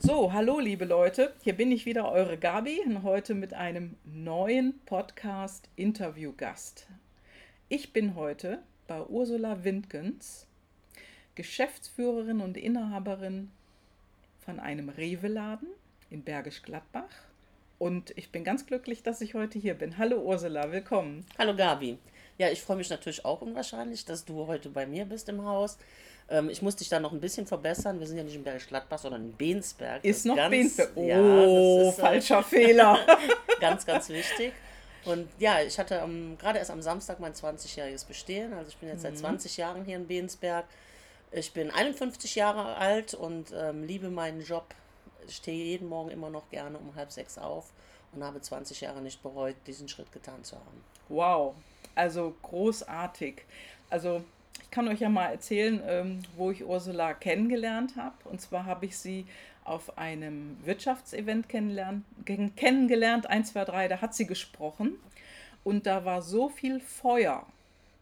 So, hallo liebe Leute, hier bin ich wieder, eure Gabi, und heute mit einem neuen Podcast-Interview-Gast. Ich bin heute bei Ursula Windgens, Geschäftsführerin und Inhaberin von einem Rewe-Laden in Bergisch Gladbach. Und ich bin ganz glücklich, dass ich heute hier bin. Hallo Ursula, willkommen. Hallo Gabi. Ja, ich freue mich natürlich auch unwahrscheinlich, dass du heute bei mir bist im Haus. Ähm, ich muss dich da noch ein bisschen verbessern. Wir sind ja nicht in Bergisch Gladbach, sondern in Bensberg. Ist noch ganz, Bensberg. Oh, ja, ist, äh, falscher Fehler. ganz, ganz wichtig. Und ja, ich hatte um, gerade erst am Samstag mein 20-jähriges Bestehen. Also ich bin jetzt mhm. seit 20 Jahren hier in Bensberg. Ich bin 51 Jahre alt und ähm, liebe meinen Job. Ich stehe jeden Morgen immer noch gerne um halb sechs auf und habe 20 Jahre nicht bereut, diesen Schritt getan zu haben. Wow, also großartig. Also ich kann euch ja mal erzählen, ähm, wo ich Ursula kennengelernt habe. Und zwar habe ich sie auf einem Wirtschaftsevent kennengelernt, kennengelernt, 1, 2, 3, da hat sie gesprochen. Und da war so viel Feuer,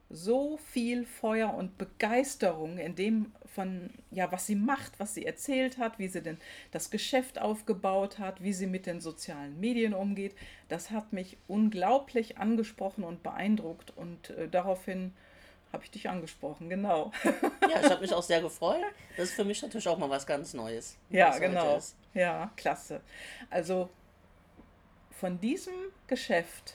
so viel Feuer und Begeisterung in dem von, ja, was sie macht, was sie erzählt hat, wie sie denn das Geschäft aufgebaut hat, wie sie mit den sozialen Medien umgeht. Das hat mich unglaublich angesprochen und beeindruckt und äh, daraufhin habe ich dich angesprochen, genau. Ja, ich habe mich auch sehr gefreut. Das ist für mich natürlich auch mal was ganz Neues. Ja, genau. Ja, klasse. Also von diesem Geschäft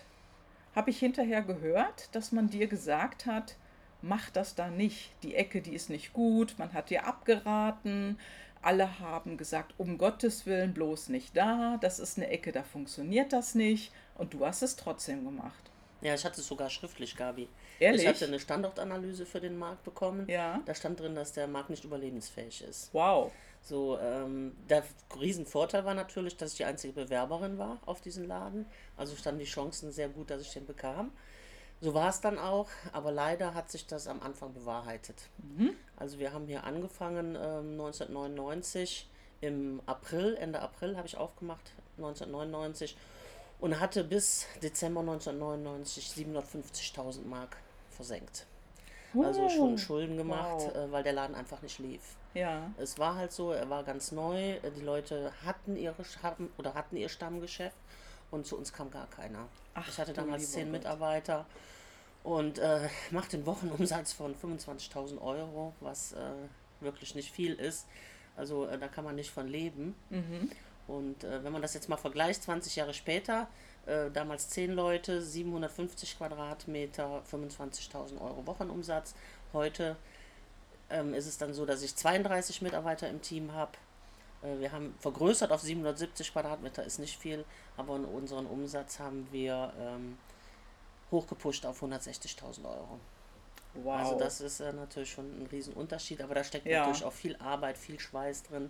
habe ich hinterher gehört, dass man dir gesagt hat, mach das da nicht. Die Ecke, die ist nicht gut, man hat dir abgeraten. Alle haben gesagt, um Gottes Willen bloß nicht da. Das ist eine Ecke, da funktioniert das nicht. Und du hast es trotzdem gemacht. Ja, ich hatte es sogar schriftlich, Gabi. Ehrlich? Ich hatte eine Standortanalyse für den Markt bekommen. Ja. Da stand drin, dass der Markt nicht überlebensfähig ist. Wow. So, ähm, der Riesenvorteil war natürlich, dass ich die einzige Bewerberin war auf diesen Laden. Also standen die Chancen sehr gut, dass ich den bekam. So war es dann auch, aber leider hat sich das am Anfang bewahrheitet. Mhm. Also wir haben hier angefangen ähm, 1999, im April, Ende April habe ich aufgemacht, 1999 und hatte bis Dezember 1999 750.000 Mark versenkt. Also schon Schulden gemacht, wow. äh, weil der Laden einfach nicht lief. Ja. Es war halt so, er war ganz neu, äh, die Leute hatten ihre haben, oder hatten ihr Stammgeschäft und zu uns kam gar keiner. Ach, ich hatte damals zehn Mitarbeiter und äh, machte einen Wochenumsatz von 25.000 Euro, was äh, wirklich nicht viel ist. Also äh, da kann man nicht von leben. Mhm. Und äh, wenn man das jetzt mal vergleicht, 20 Jahre später, äh, damals 10 Leute, 750 Quadratmeter, 25.000 Euro Wochenumsatz. Heute ähm, ist es dann so, dass ich 32 Mitarbeiter im Team habe. Äh, wir haben vergrößert auf 770 Quadratmeter, ist nicht viel, aber in unseren Umsatz haben wir ähm, hochgepusht auf 160.000 Euro. Wow. Also das ist äh, natürlich schon ein Riesenunterschied, aber da steckt ja. natürlich auch viel Arbeit, viel Schweiß drin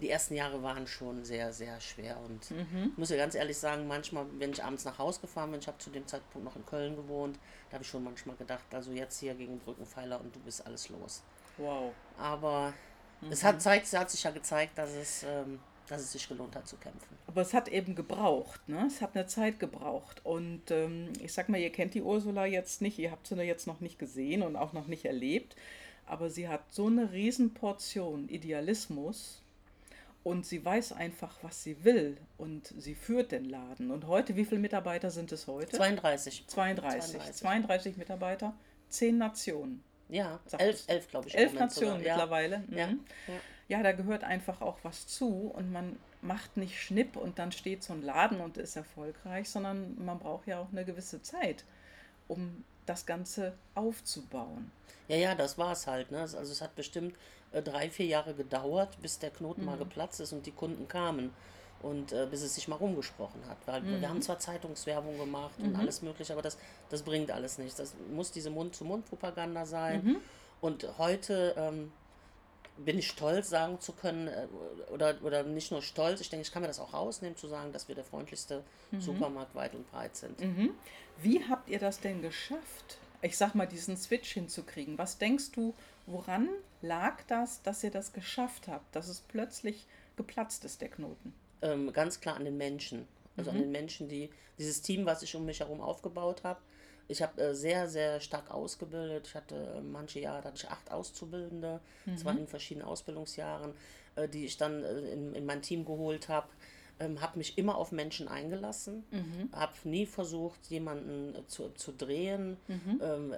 die ersten Jahre waren schon sehr, sehr schwer. Und mhm. ich muss ja ganz ehrlich sagen, manchmal, wenn ich abends nach Hause gefahren bin, ich habe zu dem Zeitpunkt noch in Köln gewohnt, da habe ich schon manchmal gedacht, also jetzt hier gegen Brückenpfeiler und du bist alles los. Wow. Aber mhm. es hat, zeigt, es hat sich ja gezeigt, dass es, ähm, dass es sich gelohnt hat zu kämpfen. Aber es hat eben gebraucht, ne? Es hat eine Zeit gebraucht. Und ähm, ich sag mal, ihr kennt die Ursula jetzt nicht, ihr habt sie jetzt noch nicht gesehen und auch noch nicht erlebt. Aber sie hat so eine Riesenportion Idealismus und sie weiß einfach, was sie will und sie führt den Laden. Und heute, wie viele Mitarbeiter sind es heute? 32. 32. 32, 32 Mitarbeiter, zehn Nationen. Ja, elf, elf glaube ich. Elf Nationen sogar. mittlerweile. Mhm. Ja. Ja. ja, da gehört einfach auch was zu und man macht nicht Schnipp und dann steht so ein Laden und ist erfolgreich, sondern man braucht ja auch eine gewisse Zeit, um das Ganze aufzubauen. Ja, ja, das war es halt. Ne? Also es hat bestimmt äh, drei, vier Jahre gedauert, bis der Knoten mhm. mal geplatzt ist und die Kunden kamen und äh, bis es sich mal rumgesprochen hat. Weil mhm. wir haben zwar Zeitungswerbung gemacht mhm. und alles mögliche, aber das, das bringt alles nichts. Das muss diese Mund-zu-Mund-Propaganda sein. Mhm. Und heute ähm, bin ich stolz, sagen zu können, äh, oder, oder nicht nur stolz, ich denke, ich kann mir das auch rausnehmen, zu sagen, dass wir der freundlichste mhm. Supermarkt weit und breit sind. Mhm. Wie habt ihr das denn geschafft? Ich sag mal, diesen Switch hinzukriegen. Was denkst du, woran lag das, dass ihr das geschafft habt, dass es plötzlich geplatzt ist, der Knoten? Ähm, ganz klar an den Menschen. Also mhm. an den Menschen, die dieses Team, was ich um mich herum aufgebaut habe, Ich habe äh, sehr, sehr stark ausgebildet. Ich hatte äh, manche Jahre hatte ich acht Auszubildende, mhm. zwar in verschiedenen Ausbildungsjahren, äh, die ich dann äh, in, in mein Team geholt habe. Ähm, habe mich immer auf Menschen eingelassen, mhm. habe nie versucht, jemanden äh, zu, zu drehen. Mhm. Ähm,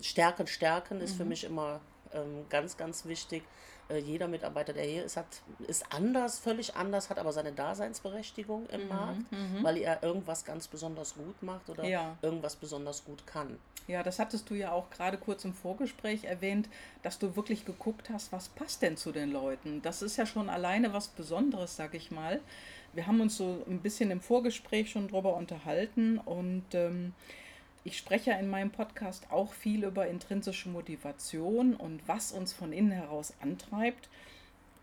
stärken, stärken ist für mhm. mich immer ähm, ganz, ganz wichtig. Äh, jeder Mitarbeiter, der hier ist, hat, ist anders, völlig anders, hat aber seine Daseinsberechtigung im mhm, Markt, mhm. weil er irgendwas ganz besonders gut macht oder ja. irgendwas besonders gut kann. Ja, das hattest du ja auch gerade kurz im Vorgespräch erwähnt, dass du wirklich geguckt hast, was passt denn zu den Leuten. Das ist ja schon alleine was Besonderes, sag ich mal. Wir haben uns so ein bisschen im Vorgespräch schon drüber unterhalten und ähm, ich spreche ja in meinem Podcast auch viel über intrinsische Motivation und was uns von innen heraus antreibt.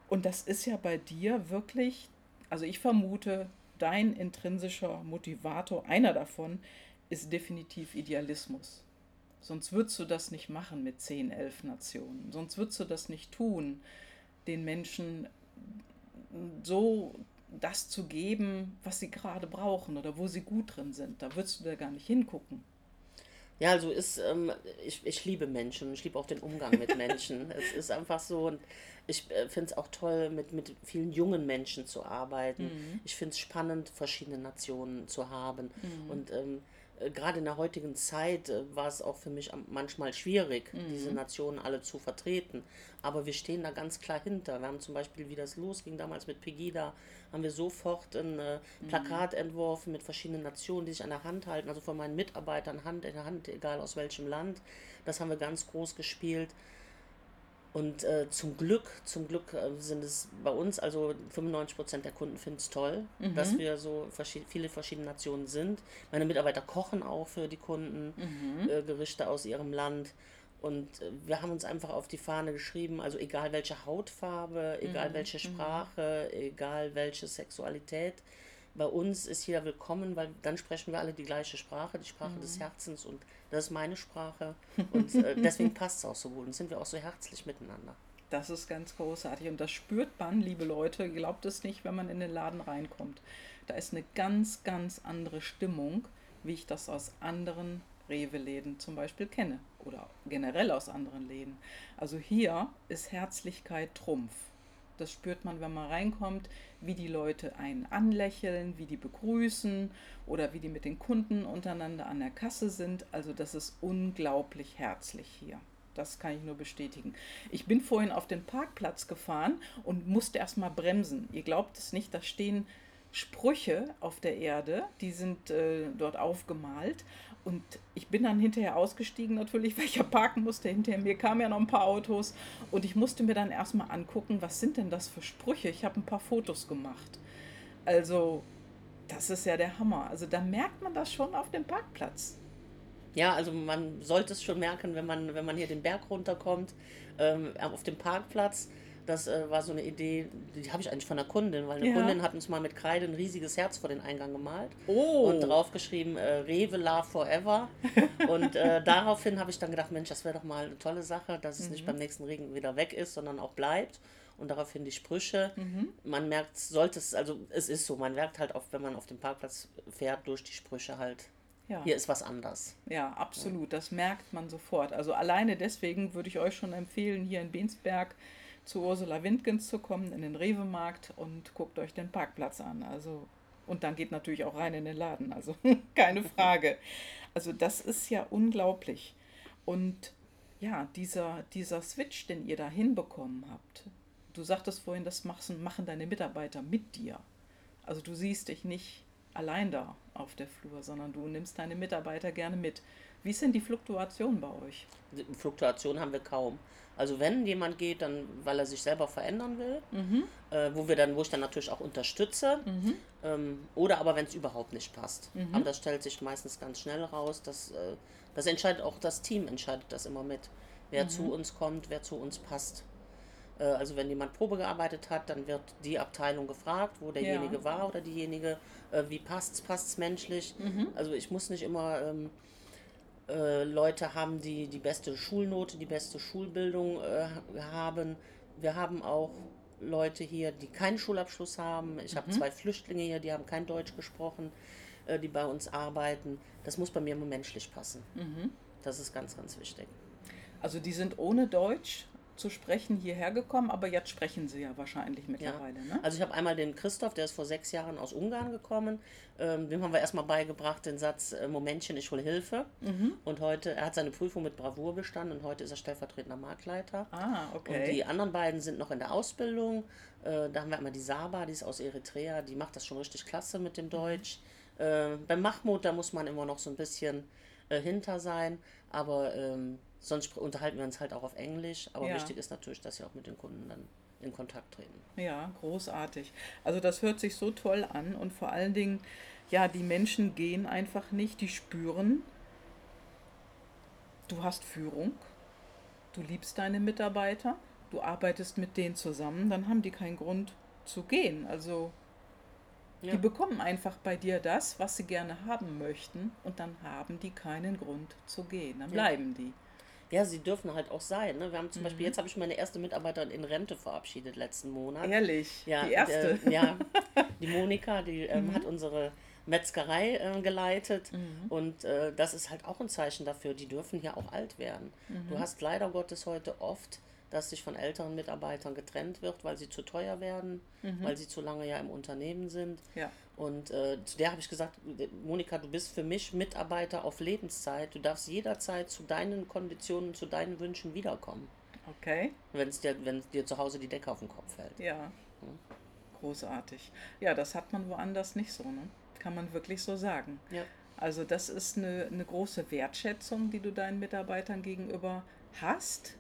Und das ist ja bei dir wirklich, also ich vermute, dein intrinsischer Motivator, einer davon, ist definitiv Idealismus. Sonst würdest du das nicht machen mit 10, 11 Nationen. Sonst würdest du das nicht tun, den Menschen so das zu geben, was sie gerade brauchen oder wo sie gut drin sind. Da würdest du da gar nicht hingucken. Ja, also ist, ähm, ich, ich liebe Menschen, ich liebe auch den Umgang mit Menschen. es ist einfach so und ich äh, finde es auch toll, mit, mit vielen jungen Menschen zu arbeiten. Mhm. Ich finde es spannend, verschiedene Nationen zu haben. Mhm. Und ähm, äh, gerade in der heutigen Zeit äh, war es auch für mich manchmal schwierig, mhm. diese Nationen alle zu vertreten. Aber wir stehen da ganz klar hinter. Wir haben zum Beispiel, wie das losging damals mit Pegida, haben wir sofort ein äh, mhm. Plakat entworfen mit verschiedenen Nationen, die sich an der Hand halten, also von meinen Mitarbeitern Hand in Hand, egal aus welchem Land. Das haben wir ganz groß gespielt. Und äh, zum Glück, zum Glück äh, sind es bei uns, also 95 Prozent der Kunden finden es toll, mhm. dass wir so verschied viele verschiedene Nationen sind. Meine Mitarbeiter kochen auch für die Kunden mhm. äh, Gerichte aus ihrem Land. Und äh, wir haben uns einfach auf die Fahne geschrieben, also egal welche Hautfarbe, egal mhm. welche mhm. Sprache, egal welche Sexualität, bei uns ist jeder willkommen, weil dann sprechen wir alle die gleiche Sprache, die Sprache mhm. des Herzens und das ist meine Sprache und äh, deswegen passt es auch so gut und sind wir auch so herzlich miteinander. Das ist ganz großartig und das spürt man, liebe Leute, glaubt es nicht, wenn man in den Laden reinkommt. Da ist eine ganz, ganz andere Stimmung, wie ich das aus anderen Rewe-Läden zum Beispiel kenne oder generell aus anderen Läden. Also hier ist Herzlichkeit Trumpf. Das spürt man, wenn man reinkommt, wie die Leute einen anlächeln, wie die begrüßen oder wie die mit den Kunden untereinander an der Kasse sind. Also das ist unglaublich herzlich hier. Das kann ich nur bestätigen. Ich bin vorhin auf den Parkplatz gefahren und musste erstmal bremsen. Ihr glaubt es nicht, da stehen Sprüche auf der Erde, die sind äh, dort aufgemalt. Und ich bin dann hinterher ausgestiegen, natürlich, weil ich ja parken musste. Hinter mir kamen ja noch ein paar Autos. Und ich musste mir dann erstmal angucken, was sind denn das für Sprüche? Ich habe ein paar Fotos gemacht. Also, das ist ja der Hammer. Also, da merkt man das schon auf dem Parkplatz. Ja, also man sollte es schon merken, wenn man, wenn man hier den Berg runterkommt, ähm, auf dem Parkplatz das äh, war so eine Idee, die habe ich eigentlich von einer Kundin, weil eine ja. Kundin hat uns mal mit Kreide ein riesiges Herz vor den Eingang gemalt oh. und draufgeschrieben, äh, Rewe Love Forever. und äh, daraufhin habe ich dann gedacht, Mensch, das wäre doch mal eine tolle Sache, dass es mhm. nicht beim nächsten Regen wieder weg ist, sondern auch bleibt. Und daraufhin die Sprüche. Mhm. Man merkt, sollte es, also es ist so, man merkt halt oft, wenn man auf dem Parkplatz fährt, durch die Sprüche halt, ja. Hier ist was anders. Ja, absolut. Das merkt man sofort. Also alleine deswegen würde ich euch schon empfehlen, hier in Bensberg zu Ursula Windgens zu kommen, in den Rewe-Markt und guckt euch den Parkplatz an. Also, und dann geht natürlich auch rein in den Laden, also keine Frage. Also das ist ja unglaublich. Und ja, dieser, dieser Switch, den ihr da hinbekommen habt, du sagtest vorhin, das machen, machen deine Mitarbeiter mit dir. Also du siehst dich nicht allein da auf der Flur, sondern du nimmst deine Mitarbeiter gerne mit. Wie sind die Fluktuationen bei euch? Fluktuationen haben wir kaum. Also wenn jemand geht, dann weil er sich selber verändern will, mhm. äh, wo wir dann, wo ich dann natürlich auch unterstütze, mhm. ähm, oder aber wenn es überhaupt nicht passt. Mhm. Aber das stellt sich meistens ganz schnell raus. Das, äh, das entscheidet auch das Team, entscheidet das immer mit, wer mhm. zu uns kommt, wer zu uns passt. Äh, also wenn jemand Probe gearbeitet hat, dann wird die Abteilung gefragt, wo derjenige ja. war oder diejenige, äh, wie passt's, passt's menschlich. Mhm. Also ich muss nicht immer ähm, äh, Leute haben, die die beste Schulnote, die beste Schulbildung äh, haben. Wir haben auch Leute hier, die keinen Schulabschluss haben. Ich mhm. habe zwei Flüchtlinge hier, die haben kein Deutsch gesprochen. äh, die bei uns arbeiten. Das muss bei mir immer menschlich passen. Mhm. Das ist ganz, ganz wichtig. Also die sind ohne Deutsch zu sprechen hierher gekommen, aber jetzt sprechen sie ja wahrscheinlich mittlerweile. Ja. Ne? Also ich habe einmal den Christoph, der ist vor sechs Jahren aus Ungarn gekommen. Ähm, dem haben wir erstmal beigebracht den Satz, äh, Momentchen, ich hole Hilfe. Mhm. Und heute, er hat seine Prüfung mit Bravour bestanden und heute ist er stellvertretender Marktleiter. Ah, okay. Und die anderen beiden sind noch in der Ausbildung. Äh, da haben wir einmal die Saba, die ist aus Eritrea, die macht das schon richtig klasse mit dem Deutsch. Äh, beim Mahmoud, da muss man immer noch so ein bisschen äh, hinter sein, aber ähm, sonst unterhalten wir uns halt auch auf Englisch. Aber Ja. wichtig ist natürlich, dass sie auch mit den Kunden dann in Kontakt treten. Ja, großartig. Also das hört sich so toll an und vor allen Dingen, ja, die Menschen gehen einfach nicht, die spüren, du hast Führung, du liebst deine Mitarbeiter, du arbeitest mit denen zusammen, dann haben die keinen Grund zu gehen. Also Ja. die bekommen einfach bei dir das, was sie gerne haben möchten und dann haben die keinen Grund zu gehen. Dann Ja. bleiben die. Ja, sie dürfen halt auch sein. Ne? Wir haben zum Mhm. Beispiel, jetzt habe ich meine erste Mitarbeiterin in Rente verabschiedet letzten Monat. Ehrlich, Ja, die erste. und, äh, ja, die Monika, die ähm, hat unsere Metzgerei äh, geleitet. Mhm. Und äh, das ist halt auch ein Zeichen dafür, die dürfen ja auch alt werden. Mhm. Du hast leider Gottes heute oft, dass sich von älteren Mitarbeitern getrennt wird, weil sie zu teuer werden, weil sie zu lange ja im Unternehmen sind. Mhm. Ja. Und äh, zu der habe ich gesagt, Monika, du bist für mich Mitarbeiter auf Lebenszeit. Du darfst jederzeit zu deinen Konditionen, zu deinen Wünschen wiederkommen. Okay. Wenn es dir, wenn dir zu Hause die Decke auf den Kopf fällt. Ja. Großartig. Ja, das hat man woanders nicht so, ne? Kann man wirklich so sagen. Ja. Also das ist eine, eine große Wertschätzung, die du deinen Mitarbeitern gegenüber hast.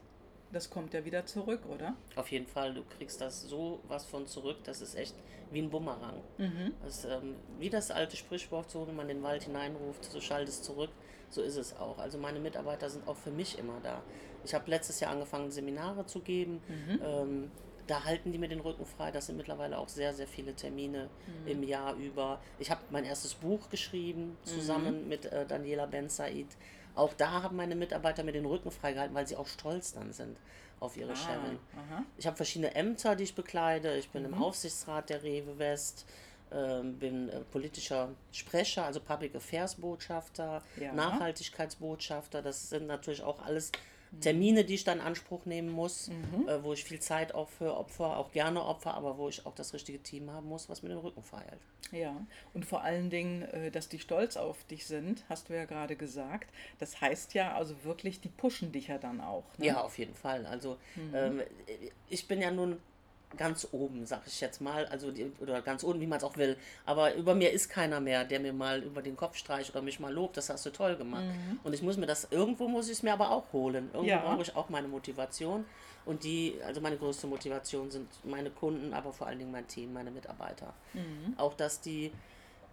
Das kommt ja wieder zurück, oder? Auf jeden Fall, du kriegst das so was von zurück, das ist echt wie ein Bumerang. Das, ähm, wie das alte Sprichwort, so wenn man den Wald hineinruft, so schallt es zurück, so ist es auch. Also meine Mitarbeiter sind auch für mich immer da. Ich habe letztes Jahr angefangen, Seminare zu geben. Ähm, da halten die mir den Rücken frei. Das sind mittlerweile auch sehr, sehr viele Termine im Jahr über. Ich habe mein erstes Buch geschrieben, zusammen mit äh, Daniela Ben Said. Auch da haben meine Mitarbeiter mir den Rücken freigehalten, weil sie auch stolz dann sind auf ihre Chefin. aha. Ich habe verschiedene Ämter, die ich bekleide. Ich bin im Aufsichtsrat der Rewe West, ähm, bin äh, politischer Sprecher, also Public Affairs Botschafter, Ja. Nachhaltigkeitsbotschafter. Das sind natürlich auch alles Termine, die ich dann in Anspruch nehmen muss, äh, wo ich viel Zeit auch für Opfer, auch gerne Opfer, aber wo ich auch das richtige Team haben muss, was mir den Rücken frei hält. Ja, und vor allen Dingen, äh, dass die stolz auf dich sind, hast du ja gerade gesagt. Das heißt ja also wirklich, die pushen dich ja dann auch. Ne? Ja, auf jeden Fall. Also ähm, ich bin ja nun ganz oben, sag ich jetzt mal, also die, oder ganz unten, wie man es auch will. Aber über mir ist keiner mehr, der mir mal über den Kopf streicht oder mich mal lobt. Das hast du toll gemacht. Und ich muss mir das irgendwo muss ich es mir aber auch holen. Irgendwo Ja. brauche ich auch meine Motivation. Und die, also meine größte Motivation sind meine Kunden, aber vor allen Dingen mein Team, meine Mitarbeiter. Auch dass die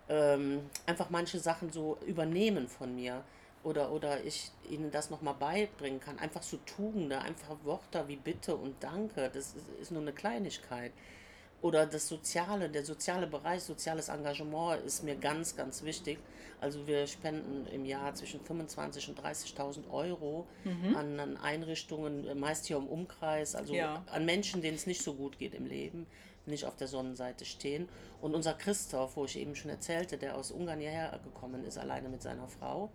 ähm, einfach manche Sachen so übernehmen von mir oder, oder ich ihnen das nochmal beibringen kann. Einfach so Tugende, einfach Wörter wie Bitte und Danke, das ist, ist nur eine Kleinigkeit. Oder das Soziale, der soziale Bereich, soziales Engagement ist mir ganz, ganz wichtig. Also wir spenden im Jahr zwischen 25.000 und 30.000 Euro an, an Einrichtungen, meist hier im Umkreis, also Ja. an Menschen, denen es nicht so gut geht im Leben, nicht auf der Sonnenseite stehen. Und unser Christoph, wo ich eben schon erzählte, der aus Ungarn hierher gekommen ist, alleine mit seiner Frau,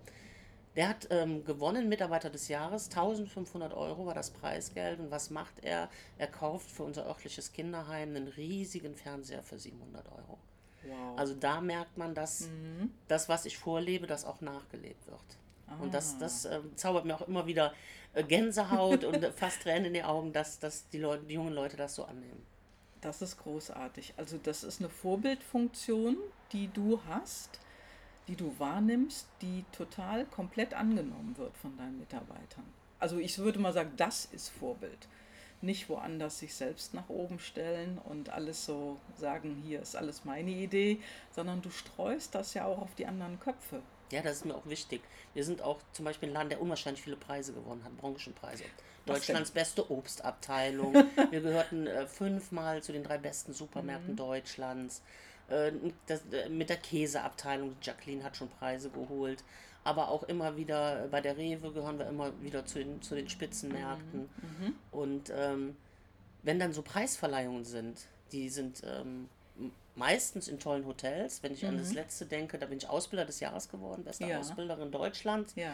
der hat ähm, gewonnen, Mitarbeiter des Jahres, 1500 Euro war das Preisgeld. Und was macht er? Er kauft für unser örtliches Kinderheim einen riesigen Fernseher für 700 Euro. Wow. Also da merkt man, dass das, was ich vorlebe, das auch nachgelebt wird. Und das, das ähm, zaubert mir auch immer wieder äh, Gänsehaut und äh, fast Tränen in die Augen, dass, dass die, Leute, die jungen Leute das so annehmen. Das ist großartig. Also das ist eine Vorbildfunktion, die du hast, die du wahrnimmst, die total komplett angenommen wird von deinen Mitarbeitern. Also ich würde mal sagen, das ist Vorbild. Nicht woanders sich selbst nach oben stellen und alles so sagen, hier ist alles meine Idee, sondern du streust das ja auch auf die anderen Köpfe. Ja, das ist mir auch wichtig. Wir sind auch zum Beispiel ein Laden, der unwahrscheinlich viele Preise gewonnen hat, Branchenpreise. Deutschlands beste Obstabteilung. Wir gehörten äh, fünfmal zu den drei besten Supermärkten Deutschlands. Äh, das, äh, mit der Käseabteilung, Jacqueline hat schon Preise geholt. Aber auch immer wieder äh, bei der Rewe gehören wir immer wieder zu den, zu den Spitzenmärkten. Und ähm, wenn dann so Preisverleihungen sind, die sind ähm, meistens in tollen Hotels. Wenn ich an das Mhm. letzte denke, da bin ich Ausbilder des Jahres geworden, beste Ja. Ausbilderin Deutschlands. Ja.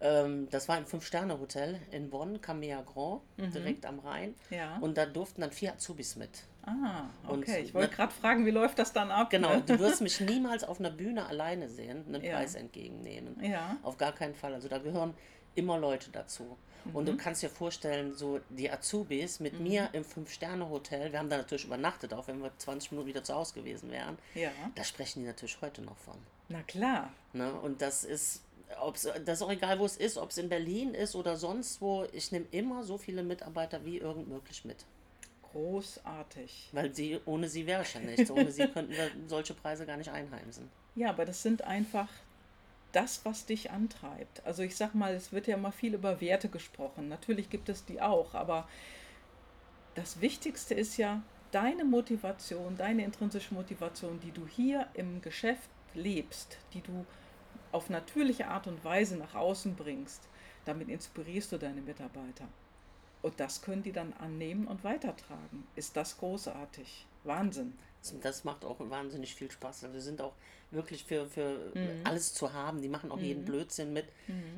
Ähm, das war ein Fünf-Sterne-Hotel in Bonn, Camilla Grand, direkt am Rhein. Mhm. Ja. Und da durften dann vier Azubis mit. Ah, Und okay. Ich wollte na- gerade fragen, wie läuft das dann ab? Genau, ne? du wirst mich niemals auf einer Bühne alleine sehen, einen Ja. Preis entgegennehmen. Ja. Auf gar keinen Fall. Also da gehören immer Leute dazu. Und Mhm. du kannst dir vorstellen, so die Azubis mit mir im Fünf-Sterne-Hotel, wir haben da natürlich übernachtet, auch wenn wir 20 Minuten wieder zu Hause gewesen wären, Ja. da sprechen die natürlich heute noch von. Na klar. Ne? Und das ist, ob's, das ist auch egal, wo es ist, ob es in Berlin ist oder sonst wo, ich nehme immer so viele Mitarbeiter wie irgend möglich mit. Großartig. Weil sie, ohne sie wäre ich ja nichts. Ohne sie könnten wir solche Preise gar nicht einheimsen. Ja, aber das sind einfach das, was dich antreibt. Also ich sag mal, es wird ja immer viel über Werte gesprochen. Natürlich gibt es die auch, aber das Wichtigste ist ja deine Motivation, deine intrinsische Motivation, die du hier im Geschäft lebst, die du auf natürliche Art und Weise nach außen bringst. Damit inspirierst du deine Mitarbeiter. Und das können die dann annehmen und weitertragen. Ist das großartig? Wahnsinn. Das, macht auch wahnsinnig viel Spaß. Also wir sind auch wirklich für, für Mhm. alles zu haben. Die machen auch jeden Blödsinn mit.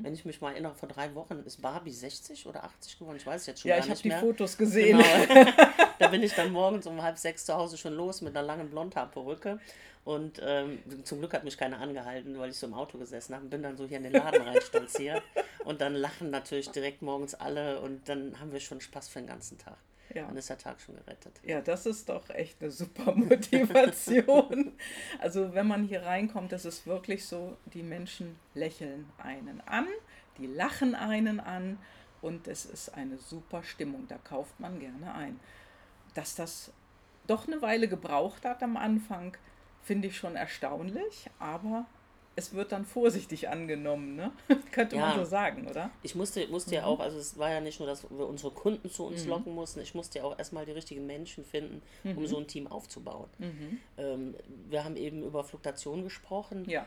Wenn ich mich mal erinnere, vor drei Wochen ist Barbie 60 oder 80 geworden. Ich weiß es jetzt schon Ja, gar ich habe nicht die. Fotos gesehen. Genau. da bin ich dann morgens um halb sechs zu Hause schon los mit einer langen Blondhaarperücke. Und ähm, zum Glück hat mich keiner angehalten, weil ich so im Auto gesessen habe. Bin dann so hier in den Laden rein stolziert. Und dann lachen natürlich direkt morgens alle. Und dann haben wir schon Spaß für den ganzen Tag. Ja. Dann ist der Tag schon gerettet. Ja, das ist doch echt eine super Motivation. also wenn man hier reinkommt, das ist wirklich so, die Menschen lächeln einen an, die lachen einen an und es ist eine super Stimmung, da kauft man gerne ein. Dass das doch eine Weile gebraucht hat am Anfang, finde ich schon erstaunlich, aber es wird dann vorsichtig angenommen, ne? Könnte man Ja. so sagen, oder? Ich musste, musste Mhm. ja auch, also es war ja nicht nur, dass wir unsere Kunden zu uns locken mussten, ich musste ja auch erstmal die richtigen Menschen finden, Mhm. um so ein Team aufzubauen. Ähm, wir haben eben über Fluktuation gesprochen. Ja.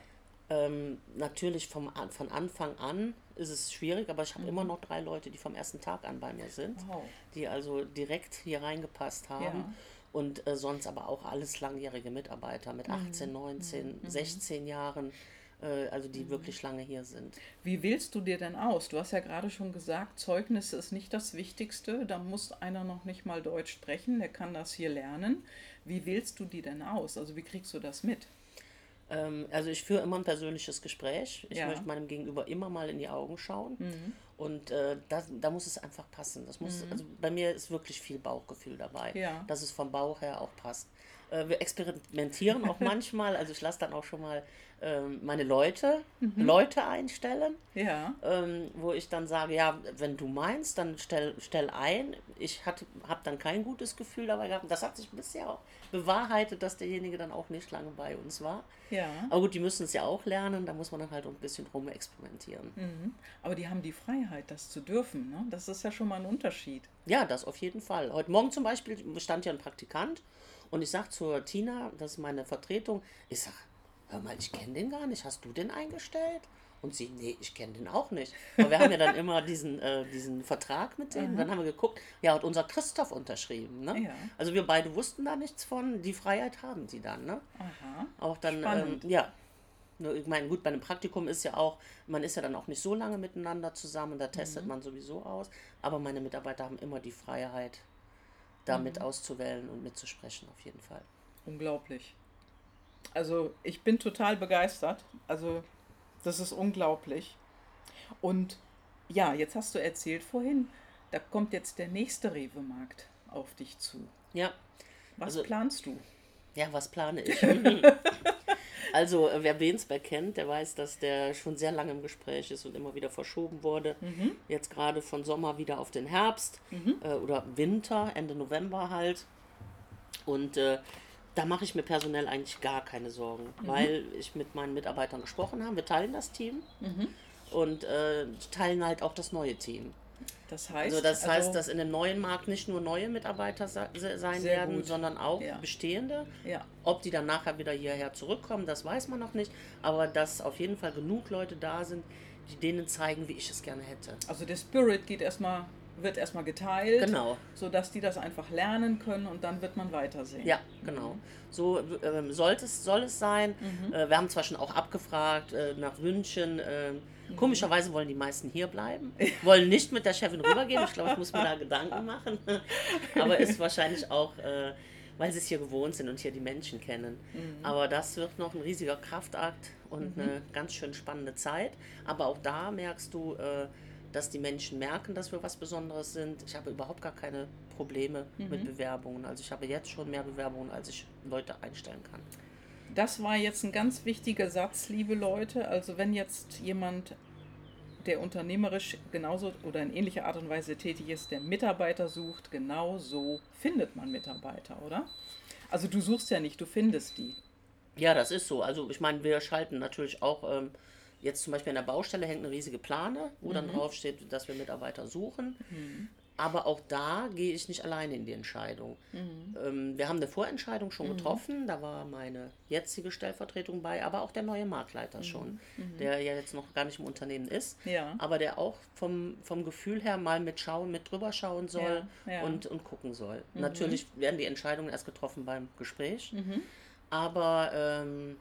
Ähm, natürlich vom, von Anfang an ist es schwierig, aber ich habe Mhm. immer noch drei Leute, die vom ersten Tag an bei mir sind, Wow. die also direkt hier reingepasst haben. Ja. Und äh, sonst aber auch alles langjährige Mitarbeiter mit 18, 19, 16 Jahren, äh, also die wirklich lange hier sind. Wie wählst du dir denn aus? Du hast ja gerade schon gesagt, Zeugnisse ist nicht das Wichtigste. Da muss einer noch nicht mal Deutsch sprechen, der kann das hier lernen. Wie wählst du die denn aus? Also wie kriegst du das mit? Ähm, also ich führe immer ein persönliches Gespräch. Ich Ja. möchte meinem Gegenüber immer mal in die Augen schauen. Und äh, da, da muss es einfach passen. Das muss, also bei mir ist wirklich viel Bauchgefühl dabei, Ja. dass es vom Bauch her auch passt. Äh, wir experimentieren auch manchmal. Also ich lasse dann auch schon mal ähm, meine Leute, Leute einstellen Ja, ähm, wo ich dann sage, ja, wenn du meinst, dann stell, stell ein. Ich habe dann kein gutes Gefühl dabei gehabt. Das hat sich bisher auch bewahrheitet, dass derjenige dann auch nicht lange bei uns war. ja. Aber gut, die müssen es ja auch lernen, da muss man dann halt auch ein bisschen rum experimentieren. Mhm. Aber die haben die Freiheit, das zu dürfen. Ne? Das ist ja schon mal ein Unterschied. Ja, das auf jeden Fall. Heute Morgen zum Beispiel stand ja ein Praktikant und ich sag zur Tina, das ist meine Vertretung, ich sag, hör mal, ich kenne den gar nicht, hast du den eingestellt? Und sie, nee, ich kenne den auch nicht. Aber wir haben ja dann immer diesen, äh, diesen Vertrag mit denen. Dann haben wir geguckt, ja, hat unser Christoph unterschrieben. Ne? Ja. Also wir beide wussten da nichts von. Die Freiheit haben sie dann. Ne? Aha. Auch dann, ähm, ja. Nur, ich meine, gut, bei einem Praktikum ist ja auch, man ist ja dann auch nicht so lange miteinander zusammen, da testet Mhm. man sowieso aus. Aber meine Mitarbeiter haben immer die Freiheit, damit Mhm. auszuwählen und mitzusprechen, auf jeden Fall. Unglaublich. Also ich bin total begeistert. Also das ist unglaublich. Und ja, jetzt hast du erzählt vorhin, da kommt jetzt der nächste Rewe-Markt auf dich zu. Ja, Was Also- planst du? ja, was plane ich? also, äh, wer Bensberg kennt, der weiß, dass der schon sehr lange im Gespräch ist und immer wieder verschoben wurde. Mhm. Jetzt gerade von Sommer wieder auf den Herbst äh, oder Winter, Ende November halt. Und äh, da mache ich mir personell eigentlich gar keine Sorgen, Mhm. weil ich mit meinen Mitarbeitern gesprochen habe. Wir teilen das Team Mhm. und äh, teilen halt auch das neue Team. Das heißt, Also das heißt, also- dass in dem neuen Markt nicht nur neue Mitarbeiter se- se- sein werden, gut. sondern auch Ja. bestehende. ja, Ob die dann nachher wieder hierher zurückkommen, das weiß man noch nicht. Aber dass auf jeden Fall genug Leute da sind, die denen zeigen, wie ich es gerne hätte. also der Spirit geht erstmal wird erstmal geteilt, Genau. sodass die das einfach lernen können und dann wird man weitersehen. Ja, genau. So ähm, sollte es, soll es sein. Mhm. Äh, wir haben zwar schon auch abgefragt äh, nach Wünschen. Mhm. Komischerweise wollen die meisten hier bleiben, wollen nicht mit der Chefin rübergehen. Ich glaube, ich muss mir da Gedanken machen. Aber ist wahrscheinlich auch, äh, weil sie es hier gewohnt sind und hier die Menschen kennen. Mhm. Aber das wird noch ein riesiger Kraftakt und eine ganz schön spannende Zeit. Aber auch da merkst du, äh, dass die Menschen merken, dass wir was Besonderes sind. Ich habe überhaupt gar keine Probleme mit Bewerbungen. Also ich habe jetzt schon mehr Bewerbungen, als ich Leute einstellen kann. Das war jetzt ein ganz wichtiger Satz, liebe Leute. Also wenn jetzt jemand, der unternehmerisch genauso oder in ähnlicher Art und Weise tätig ist, der Mitarbeiter sucht, genau so findet man Mitarbeiter, oder? Also du suchst ja nicht, du findest die. Ja, das ist so. Also ich meine, wir schalten natürlich auch, ähm, jetzt zum Beispiel an der Baustelle hängt eine riesige Plane, wo dann drauf steht, dass wir Mitarbeiter suchen. Aber auch da gehe ich nicht alleine in die Entscheidung. Ähm, wir haben eine Vorentscheidung schon getroffen, da war meine jetzige Stellvertretung bei, aber auch der neue Marktleiter schon, der ja jetzt noch gar nicht im Unternehmen ist, Ja. aber der auch vom, vom Gefühl her mal mit schauen, mit drüber schauen soll Ja, ja. Und, und gucken soll. Natürlich werden die Entscheidungen erst getroffen beim Gespräch, aber ähm,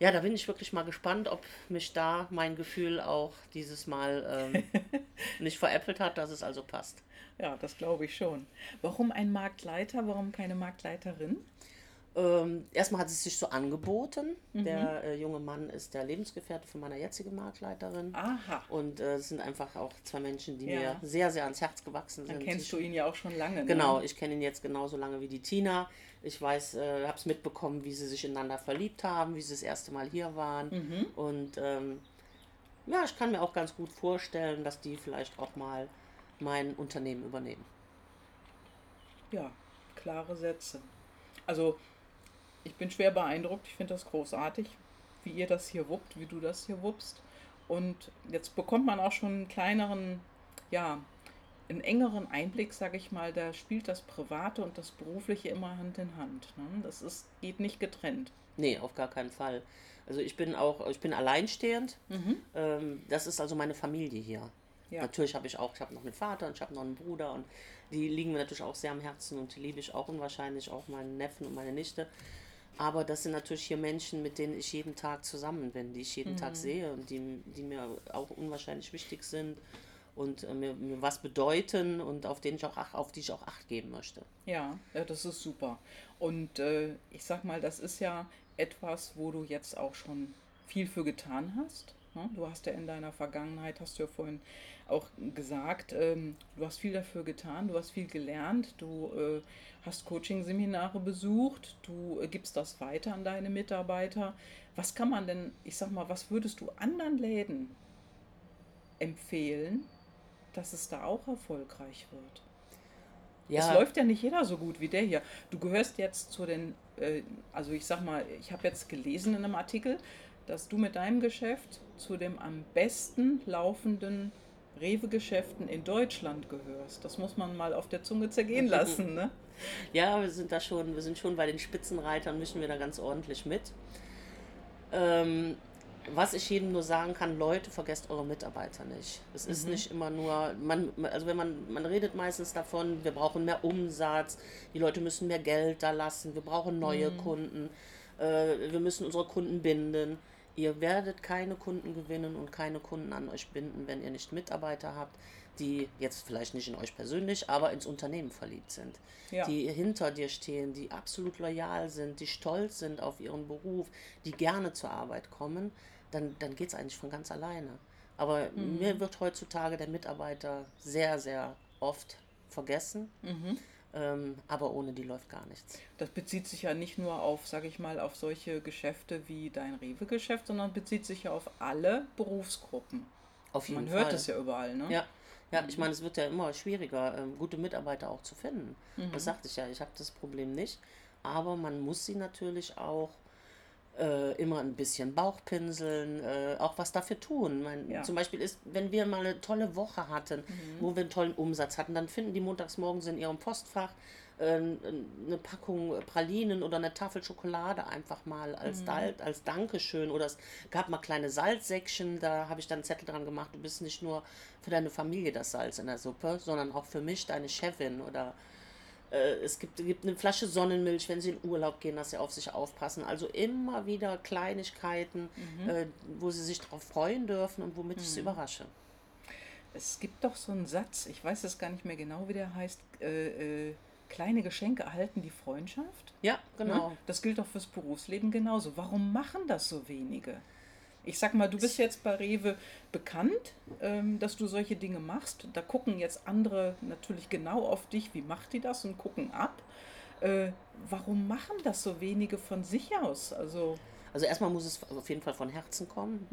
ja, da bin ich wirklich mal gespannt, ob mich da mein Gefühl auch dieses Mal ähm, nicht veräppelt hat, dass es also passt. Ja, das glaube ich schon. Warum ein Marktleiter, warum keine Marktleiterin? Ähm, erstmal hat es sich so angeboten. Der äh, junge Mann ist der Lebensgefährte von meiner jetzigen Marktleiterin. Aha, Und äh, es sind einfach auch zwei Menschen, die Ja. mir sehr, sehr ans Herz gewachsen dann sind. kennst Ich- du ihn ja auch schon lange. Ne? Genau, ich kenne ihn jetzt genauso lange wie die Tina. Ich weiß, äh, habe es mitbekommen, wie sie sich ineinander verliebt haben, wie sie das erste Mal hier waren. Mhm. Und ähm, ja, ich kann mir auch ganz gut vorstellen, dass die vielleicht auch mal mein Unternehmen übernehmen. Ja, klare Sätze. Also, ich bin schwer beeindruckt. Ich finde das großartig, wie ihr das hier wuppt, wie du das hier wuppst. Und jetzt bekommt man auch schon einen kleineren, ja, einen engeren Einblick, sage ich mal. Da spielt das Private und das Berufliche immer Hand in Hand. Ne? Das ist, geht nicht getrennt. Nee, auf gar keinen Fall. Also ich bin auch, ich bin alleinstehend. Ähm, das ist also meine Familie hier. Ja. Natürlich habe ich auch, ich habe noch einen Vater und ich habe noch einen Bruder und die liegen mir natürlich auch sehr am Herzen und die liebe ich auch unwahrscheinlich, auch meinen Neffen und meine Nichte. Aber das sind natürlich hier Menschen, mit denen ich jeden Tag zusammen bin, die ich jeden Tag sehe und die, die mir auch unwahrscheinlich wichtig sind und äh, mir, mir was bedeuten und auf, denen ich auch, auf die ich auch Acht geben möchte. Ja, ja, das ist super. Und äh, ich sag mal, das ist ja etwas, wo du jetzt auch schon viel für getan hast. Ne? Du hast ja in deiner Vergangenheit, hast du ja vorhin auch gesagt, ähm, du hast viel dafür getan, du hast viel gelernt, du äh, hast Coaching-Seminare besucht, du äh, gibst das weiter an deine Mitarbeiter. Was kann man denn, ich sag mal, was würdest du anderen Läden empfehlen, dass es da auch erfolgreich wird? Es läuft ja nicht jeder so gut wie der hier. Du gehörst jetzt zu den, äh, also ich sag mal, ich habe jetzt gelesen in einem Artikel, dass du mit deinem Geschäft zu dem am besten laufenden Rewe-Geschäften in Deutschland gehörst. Das muss man mal auf der Zunge zergehen lassen, ne? Ja, wir sind da schon, wir sind schon bei den Spitzenreitern, mischen wir da ganz ordentlich mit. Ähm, was ich jedem nur sagen kann, Leute, vergesst eure Mitarbeiter nicht. Es ist nicht immer nur, man, also wenn man, man redet meistens davon, wir brauchen mehr Umsatz, die Leute müssen mehr Geld da lassen, wir brauchen neue Kunden, äh, wir müssen unsere Kunden binden. Ihr werdet keine Kunden gewinnen und keine Kunden an euch binden, wenn ihr nicht Mitarbeiter habt, die jetzt vielleicht nicht in euch persönlich, aber ins Unternehmen verliebt sind. Ja. Die hinter dir stehen, die absolut loyal sind, die stolz sind auf ihren Beruf, die gerne zur Arbeit kommen, dann, dann geht es eigentlich von ganz alleine. Aber mir wird heutzutage der Mitarbeiter sehr, sehr oft vergessen. Ähm, aber ohne die läuft gar nichts. Das bezieht sich ja nicht nur auf, sag ich mal, auf solche Geschäfte wie dein Rewe-Geschäft, sondern bezieht sich ja auf alle Berufsgruppen. Auf jeden Man hört Fall. es ja überall, ne? Ja, ja ich meine, es wird ja immer schwieriger, ähm, gute Mitarbeiter auch zu finden. Mhm. Das sagte ich ja, ich habe das Problem nicht. Aber man muss sie natürlich auch äh, immer ein bisschen Bauchpinseln, äh, auch was dafür tun. Mein, Ja. Zum Beispiel ist, wenn wir mal eine tolle Woche hatten, wo wir einen tollen Umsatz hatten, dann finden die montags morgens in ihrem Postfach äh, eine Packung Pralinen oder eine Tafel Schokolade einfach mal als, Mhm. Dal- als Dankeschön. Oder es gab mal kleine Salzsäckchen, da habe ich dann einen Zettel dran gemacht, du bist nicht nur für deine Familie das Salz in der Suppe, sondern auch für mich, deine Chefin. Oder äh, es gibt, gibt eine Flasche Sonnenmilch, wenn sie in Urlaub gehen, dass sie auf sich aufpassen. Also immer wieder Kleinigkeiten, Mhm. äh, wo sie sich darauf freuen dürfen und womit ich sie überrasche. Es gibt doch so einen Satz, ich weiß es gar nicht mehr genau, wie der heißt, äh, äh, kleine Geschenke erhalten die Freundschaft. Ja, genau. Ne? Das gilt doch fürs Berufsleben genauso. Warum machen das so wenige? Ich sag mal, du bist jetzt bei Rewe bekannt, ähm, dass du solche Dinge machst. Da gucken jetzt andere natürlich genau auf dich, wie macht die das und gucken ab. Äh, warum machen das so wenige von sich aus? Also, Also erstmal muss es auf jeden Fall von Herzen kommen.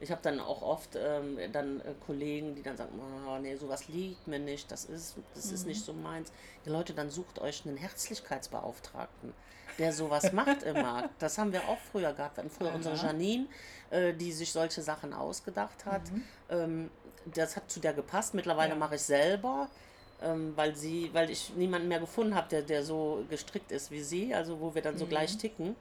Ich habe dann auch oft ähm, dann äh, Kollegen, die dann sagen, oh, nee, sowas liegt mir nicht, das ist, das ist nicht so meins. Die Leute, dann sucht euch einen Herzlichkeitsbeauftragten, der sowas macht immer. Das haben wir auch früher gehabt. Wir hatten früher unsere Aha. Janine, äh, die sich solche Sachen ausgedacht hat. Ähm, das hat zu der gepasst. Mittlerweile Ja. mache ich selber. Ähm, weil sie, weil ich niemanden mehr gefunden habe, der, der so gestrickt ist wie sie, also wo wir dann so gleich ticken.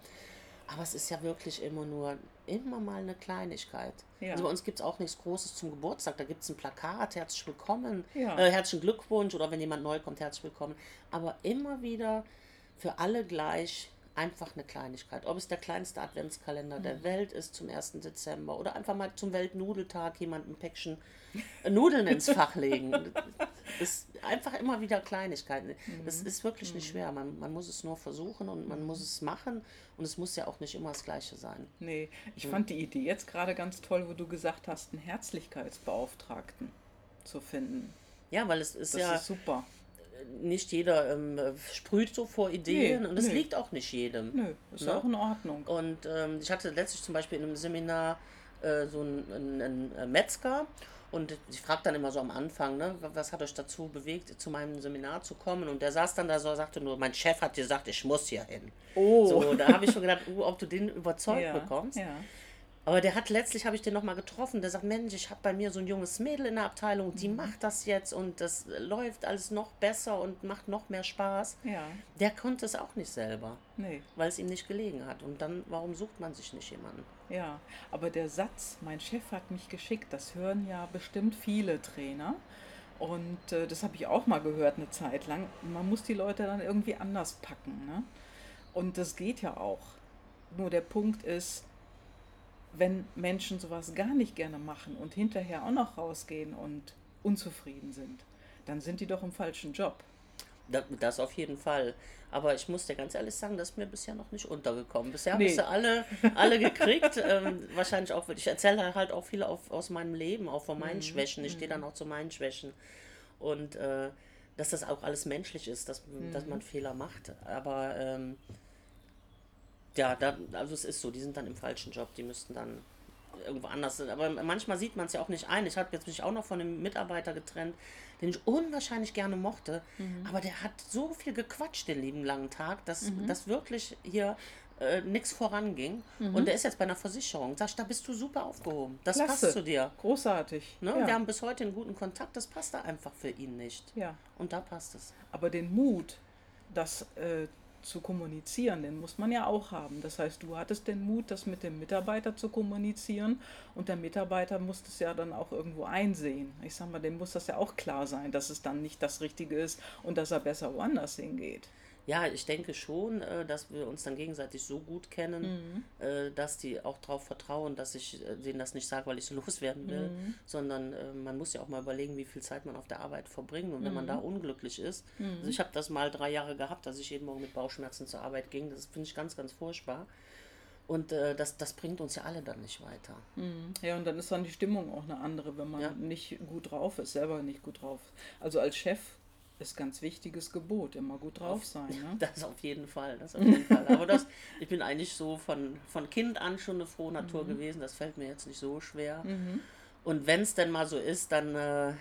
Aber es ist ja wirklich immer nur, immer mal eine Kleinigkeit. Ja. Also bei uns gibt es auch nichts Großes zum Geburtstag. Da gibt es ein Plakat, herzlich willkommen, Ja. äh, herzlichen Glückwunsch oder wenn jemand neu kommt, herzlich willkommen. Aber immer wieder für alle gleich einfach eine Kleinigkeit. Ob es der kleinste Adventskalender der Mhm. Welt ist zum 1. Dezember oder einfach mal zum Weltnudeltag jemand ein Päckchen Nudeln ins Fach legen. Das ist einfach immer wieder Kleinigkeiten. Das Mhm. ist wirklich nicht schwer. Man, man muss es nur versuchen und man muss es machen. Und es muss ja auch nicht immer das Gleiche sein. nee, ich fand die Idee jetzt gerade ganz toll, wo du gesagt hast, einen Herzlichkeitsbeauftragten zu finden. Ja, weil es ist Das ja ist super. Nicht jeder ähm, sprüht so vor Ideen Nee, und es nee. liegt auch nicht jedem. Nö, ist Ne? auch in Ordnung. Und ähm, ich hatte letztlich zum Beispiel in einem Seminar äh, so einen, einen, einen Metzger und ich frage dann immer so am Anfang, ne, wa- was hat euch dazu bewegt, zu meinem Seminar zu kommen? Und der saß dann da so, sagte nur, mein Chef hat gesagt, ich muss hier hin. Oh. So, da habe ich schon gedacht, uh, ob du den überzeugt ja, bekommst. Ja. Aber der hat letztlich, habe ich den nochmal getroffen, der sagt, Mensch, ich habe bei mir so ein junges Mädel in der Abteilung, die macht das jetzt und das läuft alles noch besser und macht noch mehr Spaß. Ja, Der konnte es auch nicht selber, nee, weil es ihm nicht gelegen hat. Und dann, warum sucht man sich nicht jemanden? ja. Aber der Satz, mein Chef hat mich geschickt, das hören ja bestimmt viele Trainer. Und äh, das habe ich auch mal gehört eine Zeit lang. Man muss die Leute dann irgendwie anders packen. Ne? Und das geht ja auch. Nur der Punkt ist, wenn Menschen sowas gar nicht gerne machen und hinterher auch noch rausgehen und unzufrieden sind, dann sind die doch im falschen Job. Da- Das auf jeden Fall. Aber ich muss dir ganz ehrlich sagen, das ist mir bisher noch nicht untergekommen. Bisher Nee. habe ich sie alle, alle gekriegt. ähm, wahrscheinlich auch, ich erzähle halt auch viel auf, aus meinem Leben, auch von Mhm. meinen Schwächen. Ich stehe dann auch zu meinen Schwächen. Und äh, dass das auch alles menschlich ist, dass, dass Mhm. man Fehler macht. Aber ähm, ja, da, also es ist so, die sind dann im falschen Job, die müssten dann irgendwo anders sind. Aber manchmal sieht man es ja auch nicht ein. Ich habe jetzt mich auch noch von einem Mitarbeiter getrennt, den ich unwahrscheinlich gerne mochte. Aber der hat so viel gequatscht den lieben langen Tag, dass das wirklich hier äh, nichts voranging. Und der ist jetzt bei einer Versicherung. Sag ich, da bist du super aufgehoben. Das Klasse. passt zu dir. Großartig. Ne? ja. Wir haben bis heute einen guten Kontakt. Das passt da einfach für ihn nicht. ja. Und da passt es. Aber den Mut, das äh, zu kommunizieren, den muss man ja auch haben. Das heißt, du hattest den Mut, das mit dem Mitarbeiter zu kommunizieren und der Mitarbeiter muss das ja dann auch irgendwo einsehen. Ich sag mal, dem muss das ja auch klar sein, dass es dann nicht das Richtige ist und dass er besser woanders hingeht. Ja, ich denke schon, äh, dass wir uns dann gegenseitig so gut kennen, äh, dass die auch darauf vertrauen, dass ich äh, denen das nicht sage, weil ich so loswerden will, sondern äh, man muss ja auch mal überlegen, wie viel Zeit man auf der Arbeit verbringt und wenn man da unglücklich ist. Also ich habe das mal drei Jahre gehabt, dass ich jeden Morgen mit Bauchschmerzen zur Arbeit ging. Das finde ich ganz, ganz furchtbar. Und äh, das, das bringt uns ja alle dann nicht weiter. Ja, und dann ist dann die Stimmung auch eine andere, wenn man Ja. nicht gut drauf ist, selber nicht gut drauf. Also als Chef ist ganz wichtiges Gebot, immer gut drauf sein. Ne? Das auf jeden Fall, das auf jeden Fall. Aber das, ich bin eigentlich so von, von Kind an schon eine frohe Natur gewesen. Das fällt mir jetzt nicht so schwer. Und wenn es denn mal so ist, dann äh,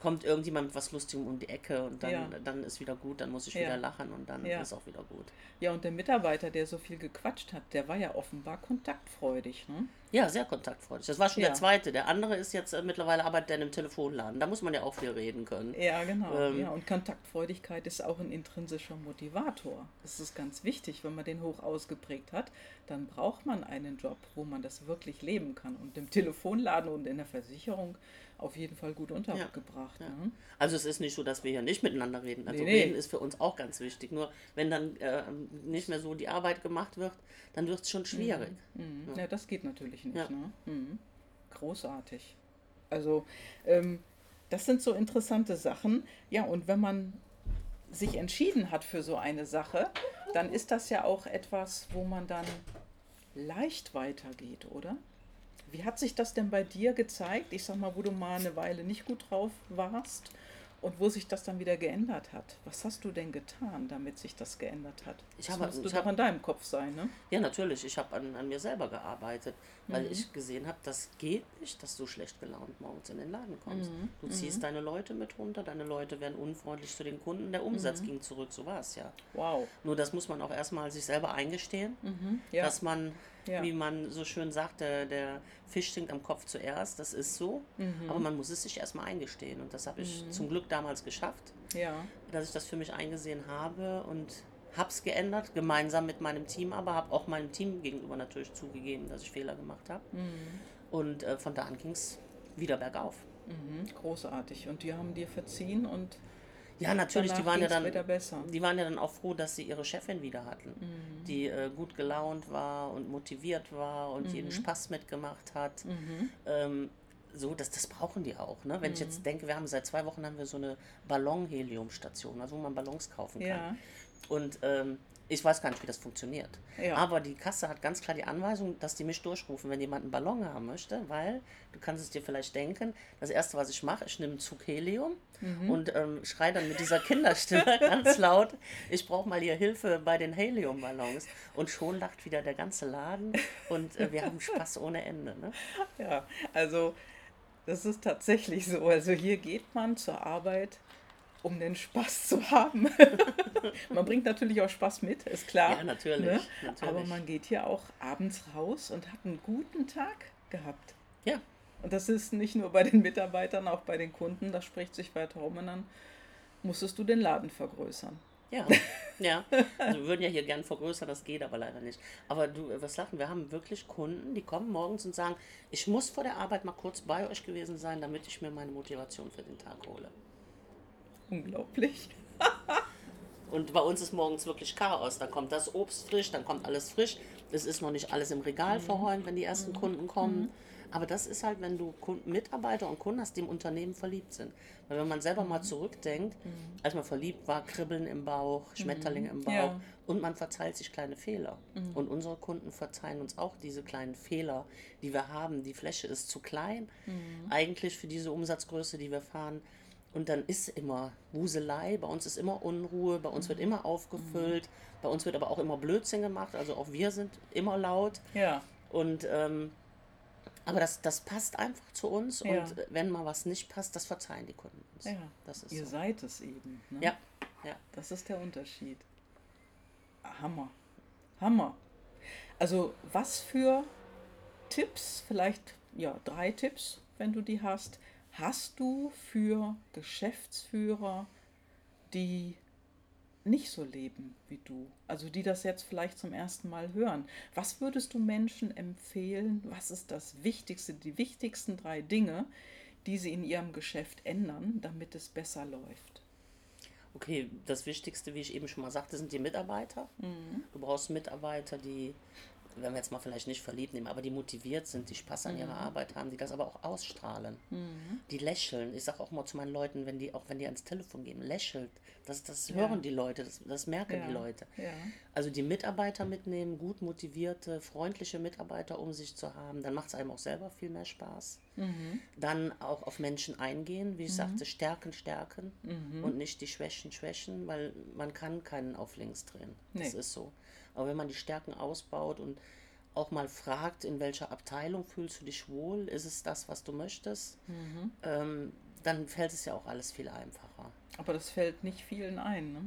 kommt irgendjemand mit was Lustigem um die Ecke und dann, Ja. dann ist wieder gut, dann muss ich Ja. wieder lachen und dann Ja. ist auch wieder gut. Ja, und der Mitarbeiter, der so viel gequatscht hat, der war ja offenbar kontaktfreudig. Ne? Ja, sehr kontaktfreudig. Das war schon der zweite. Der andere ist jetzt äh, mittlerweile arbeitet der in einem Telefonladen. Da muss man ja auch viel reden können. Ja, genau. Ähm, ja, und Kontaktfreudigkeit ist auch ein intrinsischer Motivator. Das ist ganz wichtig, wenn man den hoch ausgeprägt hat, dann braucht man einen Job, wo man das wirklich leben kann. Und im Telefonladen und in der Versicherung auf jeden Fall gut untergebracht. Ja. Ne? Also es ist nicht so, dass wir hier nicht miteinander reden. Also Nee, nee. reden ist für uns auch ganz wichtig. Nur wenn dann äh, nicht mehr so die Arbeit gemacht wird, dann wird es schon schwierig. Mhm. Ja. das geht natürlich nicht. Ja. Ne? Mhm. Großartig. Also, ähm, das sind so interessante Sachen. Ja, und wenn man sich entschieden hat für so eine Sache, dann ist das ja auch etwas, wo man dann leicht weitergeht, oder? Wie hat sich das denn bei dir gezeigt? Ich sag mal, wo du mal eine Weile nicht gut drauf warst und wo sich das dann wieder geändert hat. Was hast du denn getan, damit sich das geändert hat? Ich das musste ich doch habe- in deinem Kopf sein, ne? Ja, natürlich. Ich habe an, an mir selber gearbeitet, weil Mhm. ich gesehen habe, das geht nicht, dass du schlecht gelaunt morgens in den Laden kommst. Mhm. Du ziehst deine Leute mit runter, deine Leute werden unfreundlich zu den Kunden, der Umsatz Mhm. ging zurück, so war es ja. Wow. Nur das muss man auch erstmal sich selber eingestehen, Mhm. Ja. dass man, Ja. wie man so schön sagt, der, Fisch stinkt am Kopf zuerst, das ist so. Mhm. Aber man muss es sich erstmal eingestehen und das habe ich zum Glück damals geschafft, ja. dass ich das für mich eingesehen habe und habe es geändert, gemeinsam mit meinem Team, aber habe auch meinem Team gegenüber natürlich zugegeben, dass ich Fehler gemacht habe. Und äh, von da an ging es wieder bergauf. Mhm. Großartig. Und die haben dir verziehen und Ja, natürlich, die waren ja, dann, besser. die waren ja dann auch froh, dass sie ihre Chefin wieder hatten, die äh, gut gelaunt war und motiviert war und jeden Spaß mitgemacht hat. Ähm, so, das, das brauchen die auch. Ne? Wenn ich jetzt denke, wir haben seit zwei Wochen haben wir so eine Ballon-Helium-Station, also wo man Ballons kaufen kann. ja. Und ähm, ich weiß gar nicht, wie das funktioniert. Ja. Aber die Kasse hat ganz klar die Anweisung, dass die mich durchrufen, wenn jemand einen Ballon haben möchte, weil du kannst es dir vielleicht denken, das erste, was ich mache, ich nehme einen Zug Helium und ähm, schreie dann mit dieser Kinderstimme ganz laut, ich brauche mal hier Hilfe bei den Heliumballons. Und schon lacht wieder der ganze Laden und äh, wir haben Spaß ohne Ende. Ne? Ja, also das ist tatsächlich so. Also hier geht man zur Arbeit, um den Spaß zu haben. man bringt natürlich auch Spaß mit, ist klar. Ja, natürlich, Ne? natürlich. Aber man geht hier auch abends raus und hat einen guten Tag gehabt. Ja, Und das ist nicht nur bei den Mitarbeitern, auch bei den Kunden. Das spricht sich weiter um. Und dann musstest du den Laden vergrößern. Ja, ja. Also wir würden ja hier gern vergrößern, das geht aber leider nicht. Aber du, äh, was lachen, wir haben wirklich Kunden, die kommen morgens und sagen, ich muss vor der Arbeit mal kurz bei euch gewesen sein, damit ich mir meine Motivation für den Tag hole. Unglaublich. Und bei uns ist morgens wirklich Chaos. Dann kommt das Obst frisch, dann kommt alles frisch. Es ist noch nicht alles im Regal verräumt, wenn die ersten Kunden kommen. Aber das ist halt, wenn du Kunden, Mitarbeiter und Kunden hast, die im Unternehmen verliebt sind. Weil wenn man selber mal zurückdenkt, als man verliebt war, Kribbeln im Bauch, Schmetterlinge im Bauch Ja. und man verzeiht sich kleine Fehler. Und unsere Kunden verzeihen uns auch diese kleinen Fehler, die wir haben. Die Fläche ist zu klein, eigentlich für diese Umsatzgröße, die wir fahren. Und dann ist immer Wuselei, bei uns ist immer Unruhe, bei uns wird immer aufgefüllt, bei uns wird aber auch immer Blödsinn gemacht, also auch wir sind immer laut. Ja. Und ähm, aber das, das passt einfach zu uns Ja. und wenn mal was nicht passt, das verzeihen die Kunden uns. Ja. Das ist Ihr so. seid es eben. Ne? Ja, ja. Das ist der Unterschied. Hammer. Hammer. Also was für Tipps, vielleicht ja, drei Tipps, wenn du die hast, hast du für Geschäftsführer, die nicht so leben wie du, also die das jetzt vielleicht zum ersten Mal hören. Was würdest du Menschen empfehlen? Was ist das Wichtigste, die wichtigsten drei Dinge, die sie in ihrem Geschäft ändern, damit es besser läuft? Okay, das Wichtigste, wie ich eben schon mal sagte, sind die Mitarbeiter. Du brauchst Mitarbeiter, die, wenn wir jetzt mal vielleicht nicht verliebt nehmen, aber die motiviert sind, die Spaß an ihrer Arbeit haben, die das aber auch ausstrahlen. Die lächeln. Ich sage auch mal zu meinen Leuten, wenn die, auch wenn die ans Telefon gehen, lächelt. Das, das hören die Leute, das, das merken Ja, die Leute. ja. Also die Mitarbeiter mitnehmen, gut motivierte, freundliche Mitarbeiter um sich zu haben, dann macht es einem auch selber viel mehr Spaß. Mhm. Dann auch auf Menschen eingehen, wie ich sagte, stärken, stärken Mhm. und nicht die Schwächen, schwächen, weil man kann keinen auf links drehen. Das Nee. ist so. Aber wenn man die Stärken ausbaut und auch mal fragt, in welcher Abteilung fühlst du dich wohl, ist es das, was du möchtest, Mhm. ähm, dann fällt es ja auch alles viel einfacher. Aber das fällt nicht vielen ein. Ne?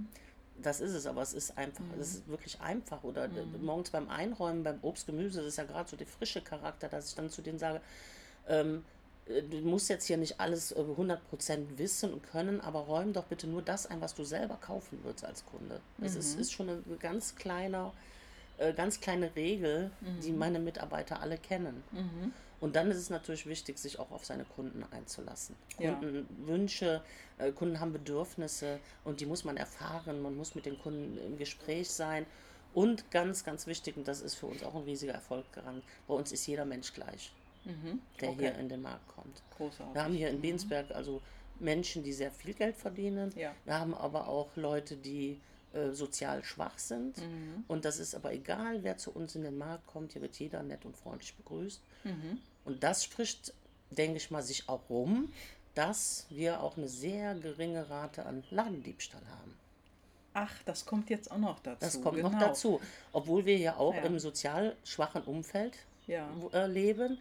Das ist es, aber es ist einfach, es ist wirklich einfach. Oder mhm. morgens beim Einräumen, beim Obst, Gemüse, das ist ja gerade so der frische Charakter, dass ich dann zu denen sage, ähm, äh, du musst jetzt hier nicht alles 100% wissen und können, aber räum doch bitte nur das ein, was du selber kaufen würdest als Kunde. Das mhm. ist, ist schon ein ganz kleiner, äh, ganz kleine Regel, mhm. die meine Mitarbeiter alle kennen. Mhm. Und dann ist es natürlich wichtig, sich auch auf seine Kunden einzulassen. Ja. Kundenwünsche, äh, Kunden haben Bedürfnisse und die muss man erfahren. Man muss mit den Kunden im Gespräch sein. Und ganz, ganz wichtig, und das ist für uns auch ein riesiger Erfolg gerannt, bei uns ist jeder Mensch gleich mhm. der okay. hier in den Markt kommt. Großartig. Wir haben hier in mhm. Bensberg also Menschen, die sehr viel Geld verdienen. Ja. Wir haben aber auch Leute, die äh, sozial schwach sind. Mhm. Und das ist aber egal, wer zu uns in den Markt kommt, hier wird jeder nett und freundlich begrüßt. Mhm. Und das spricht, denke ich mal, sich auch rum, dass wir auch eine sehr geringe Rate an Ladendiebstahl haben. Ach, das kommt jetzt auch noch dazu. Das kommt genau. noch dazu. Obwohl wir ja auch ja. im sozial schwachen Umfeld ja. äh, leben.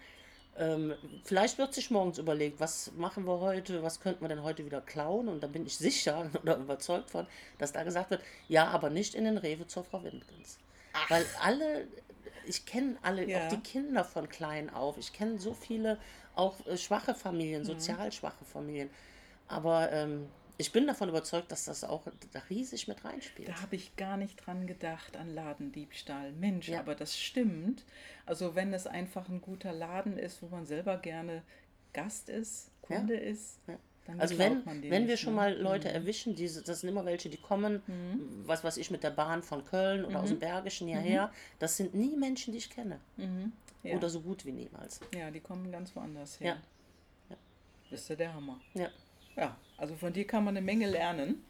Ähm, vielleicht wird sich morgens überlegt, was machen wir heute, was könnten wir denn heute wieder klauen? Und da bin ich sicher oder überzeugt von, dass da gesagt wird, ja, aber nicht in den Rewe zur Frau Windgens. Weil alle, ich kenne alle, ja. auch die Kinder von klein auf, ich kenne so viele auch äh, schwache Familien, mhm. sozial schwache Familien. Aber ähm, ich bin davon überzeugt, dass das auch riesig mit reinspielt. Da habe ich gar nicht dran gedacht an Ladendiebstahl. Mensch, ja. aber das stimmt. Also wenn es einfach ein guter Laden ist, wo man selber gerne Gast ist, Kunde ja. ist, ja. dann Also wenn, wenn wir schon ne? mal Leute mhm. erwischen, die, das sind immer welche, die kommen, mhm. was weiß ich, mit der Bahn von Köln oder mhm. aus dem Bergischen hierher, mhm. das sind nie Menschen, die ich kenne. Mhm. Oder so gut wie niemals. Ja, die kommen ganz woanders her. Ja. Das ist ja der Hammer. Ja. Ja, also von dir kann man eine Menge lernen.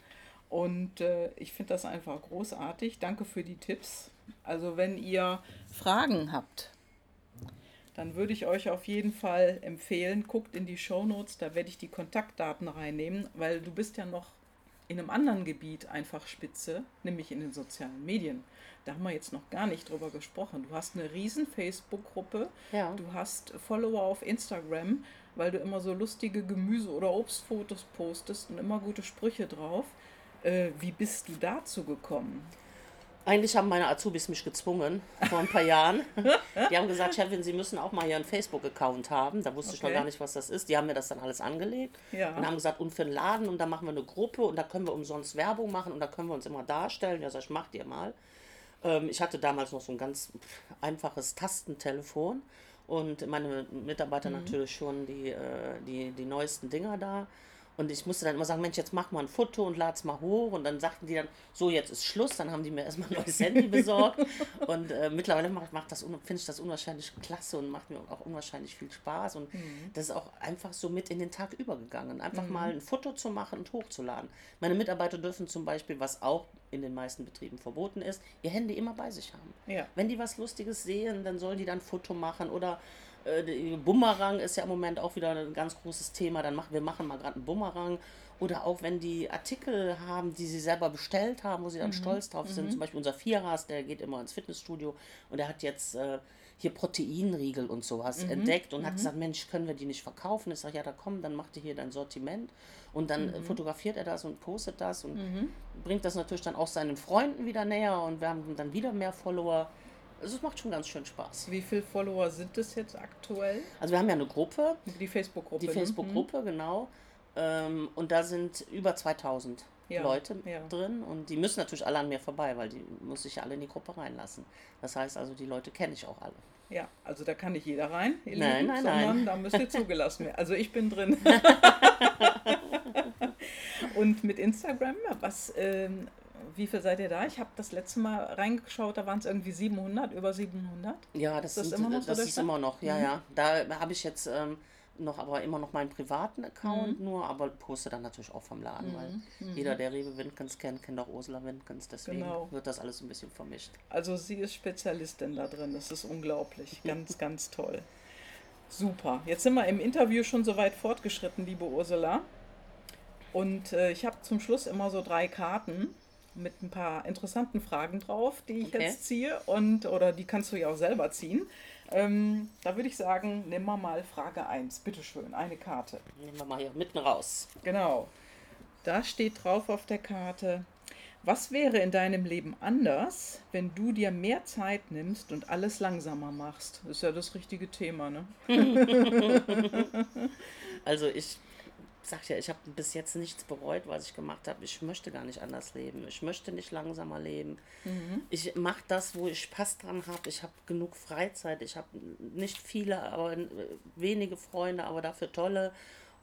Und äh, ich finde das einfach großartig. Danke für die Tipps. Also wenn ihr Fragen habt, dann würde ich euch auf jeden Fall empfehlen, guckt in die Show Notes, da werde ich die Kontaktdaten reinnehmen, weil du bist ja noch in einem anderen Gebiet einfach spitze, nämlich in den sozialen Medien. Da haben wir jetzt noch gar nicht drüber gesprochen. Du hast eine riesen Facebook-Gruppe, ja. du hast Follower auf Instagram, weil du immer so lustige Gemüse- oder Obstfotos postest und immer gute Sprüche drauf. Äh, wie bist du dazu gekommen? Eigentlich haben meine Azubis mich gezwungen vor ein paar Jahren. Die haben gesagt, Chefin, Sie müssen auch mal hier einen Facebook-Account haben. Da wusste okay. ich noch gar nicht, was das ist. Die haben mir das dann alles angelegt ja. und haben gesagt, und für einen Laden und da machen wir eine Gruppe und da können wir umsonst Werbung machen und da können wir uns immer darstellen. Ja, sag ich, mach dir mal. Ähm, ich hatte damals noch so ein ganz einfaches Tastentelefon und meine Mitarbeiter mhm. natürlich schon die, äh, die, die neuesten Dinger da. Und ich musste dann immer sagen, Mensch, jetzt mach mal ein Foto und lad's mal hoch. Und dann sagten die dann, so, jetzt ist Schluss. Dann haben die mir erstmal ein neues Handy besorgt. Und äh, mittlerweile macht, macht das, finde ich das unwahrscheinlich klasse und macht mir auch unwahrscheinlich viel Spaß. Und mhm. das ist auch einfach so mit in den Tag übergegangen. Einfach mhm. mal ein Foto zu machen und hochzuladen. Meine Mitarbeiter dürfen zum Beispiel, was auch in den meisten Betrieben verboten ist, ihr Handy immer bei sich haben. Ja. Wenn die was Lustiges sehen, dann sollen die dann ein Foto machen oder äh, Bumerang ist ja im Moment auch wieder ein ganz großes Thema. Dann machen wir machen mal gerade einen Bumerang. Oder auch wenn die Artikel haben, die sie selber bestellt haben, wo sie dann mhm. stolz drauf sind. Mhm. Zum Beispiel unser Vierers, der geht immer ins Fitnessstudio und der hat jetzt äh, hier Proteinriegel und sowas mhm. entdeckt und hat mhm. gesagt, Mensch, können wir die nicht verkaufen? Ich sage, ja, da komm, dann macht ihr hier dein Sortiment. Und dann mhm. fotografiert er das und postet das und mhm. bringt das natürlich dann auch seinen Freunden wieder näher und wir haben dann wieder mehr Follower. Also es macht schon ganz schön Spaß. Wie viele Follower sind es jetzt aktuell? Also wir haben ja eine Gruppe. Die Facebook-Gruppe. Die ne? Facebook-Gruppe, mhm. genau. Ähm, und da sind über 2000 ja, Leute ja. drin und die müssen natürlich alle an mir vorbei, weil die muss ich ja alle in die Gruppe reinlassen. Das heißt also, die Leute kenne ich auch alle. Ja, also da kann nicht jeder rein, ihr nein, Lieben, nein, sondern nein. da müsst ihr zugelassen werden. Also ich bin drin. und mit Instagram, was, ähm, wie viel seid ihr da? Ich habe das letzte Mal reingeschaut, da waren es irgendwie 700, über 700. Ja, das, ist, das, immer noch, das ist immer noch, ja, mhm. ja. Da habe ich jetzt ähm, noch aber immer noch meinen privaten Account mhm. nur, aber poste dann natürlich auch vom Laden, mhm. weil mhm. jeder, der Rewe Windkens kennt, kennt auch Ursula Windkens, deswegen genau. wird das alles ein bisschen vermischt. Also sie ist Spezialistin da drin, das ist unglaublich, ganz, ganz toll. Super, jetzt sind wir im Interview schon so weit fortgeschritten, liebe Ursula. Und äh, ich habe zum Schluss immer so drei Karten mit ein paar interessanten Fragen drauf, die ich okay. jetzt ziehe und oder die kannst du ja auch selber ziehen. Ähm, da würde ich sagen, nehmen wir mal Frage 1. Bitteschön, eine Karte. Nehmen wir mal hier mitten raus. Genau. Da steht drauf auf der Karte, Was wäre in deinem Leben anders, wenn du dir mehr Zeit nimmst und alles langsamer machst? Ist ja das richtige Thema, ne? Also ich sag ja, ich habe bis jetzt nichts bereut, was ich gemacht habe. Ich möchte gar nicht anders leben. Ich möchte nicht langsamer leben. Ich mache das, wo ich Spaß dran habe. Ich habe genug Freizeit. Ich habe nicht viele, aber äh, wenige Freunde, aber dafür tolle.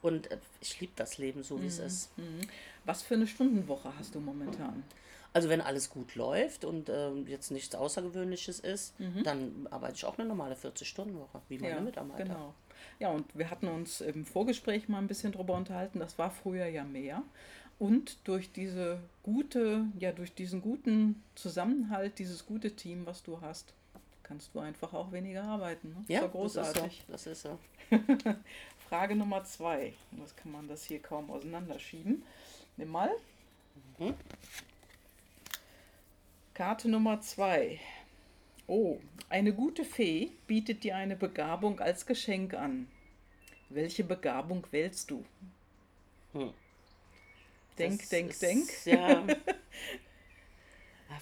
Und äh, ich liebe das Leben so, wie es ist. Was für eine Stundenwoche hast du momentan? Also wenn alles gut läuft und ähm, jetzt nichts Außergewöhnliches ist, dann arbeite ich auch eine normale 40-Stunden-Woche, wie meine Mitarbeiter. genau. Ja, und wir hatten uns im Vorgespräch mal ein bisschen drüber unterhalten. Das war früher ja mehr. Und durch diese gute, ja, durch diesen guten Zusammenhalt, dieses gute Team, was du hast, kannst du einfach auch weniger arbeiten. Ne? Ja, großartig. Das ist so. Das ist so. Frage Nummer zwei. Was kann man das hier kaum auseinanderschieben? Nimm mal. Mhm. Karte Nummer zwei. Oh, eine gute Fee bietet dir eine Begabung als Geschenk an. Welche Begabung wählst du? Hm. Denk, Das denk, ist, denk. Ja.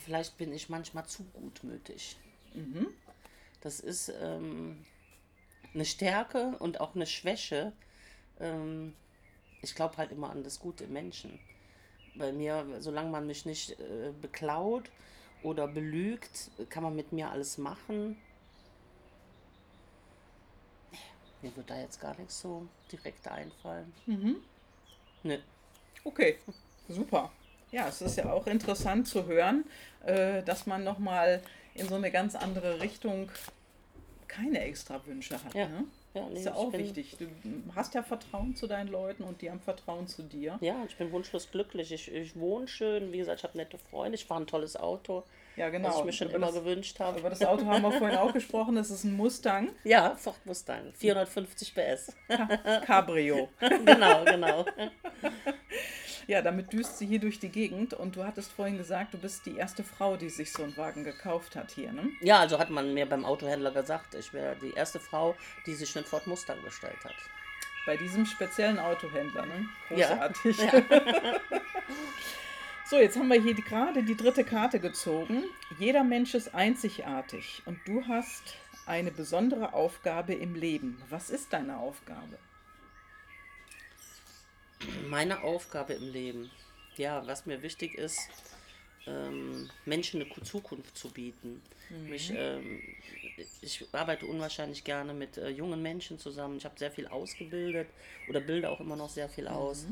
Vielleicht bin ich manchmal zu gutmütig. Mhm. Das ist ähm, eine Stärke und auch eine Schwäche. Ähm, ich glaube halt immer an das Gute im Menschen. Bei mir, solange man mich nicht äh, beklaut oder belügt, kann man mit mir alles machen. Mir wird da jetzt gar nichts so direkt einfallen. Mhm. Nö. Okay, super. Ja, es ist ja auch interessant zu hören, äh, dass man nochmal in so eine ganz andere Richtung keine extra Wünsche hat. Ja. Ne? Ja, nee, ist ja auch wichtig. Du hast ja Vertrauen zu deinen Leuten und die haben Vertrauen zu dir. Ja, ich bin wunschlos glücklich. Ich, ich wohne schön, wie gesagt, ich habe nette Freunde, ich fahre ein tolles Auto, Ja, genau. was ich mir schon über immer das, gewünscht habe. über das Auto haben wir vorhin auch gesprochen. Das ist ein Mustang Ja, Ford Mustang, 450 PS. Cabrio. genau, genau. Ja, damit düst sie hier durch die Gegend und du hattest vorhin gesagt, du bist die erste Frau, die sich so einen Wagen gekauft hat hier, ne? Ja, also hat man mir beim Autohändler gesagt, ich wäre die erste Frau, die sich einen Ford Mustang bestellt hat. Bei diesem speziellen Autohändler, ne? Ja. Großartig. So, jetzt haben wir hier gerade die dritte Karte gezogen. Jeder Mensch ist einzigartig und du hast eine besondere Aufgabe im Leben. Was ist deine Aufgabe? Meine Aufgabe im Leben, ja, was mir wichtig ist, ähm, Menschen eine Zukunft zu bieten. Mich, ähm, ich arbeite unwahrscheinlich gerne mit äh, jungen Menschen zusammen. Ich habe sehr viel ausgebildet oder bilde auch immer noch sehr viel aus.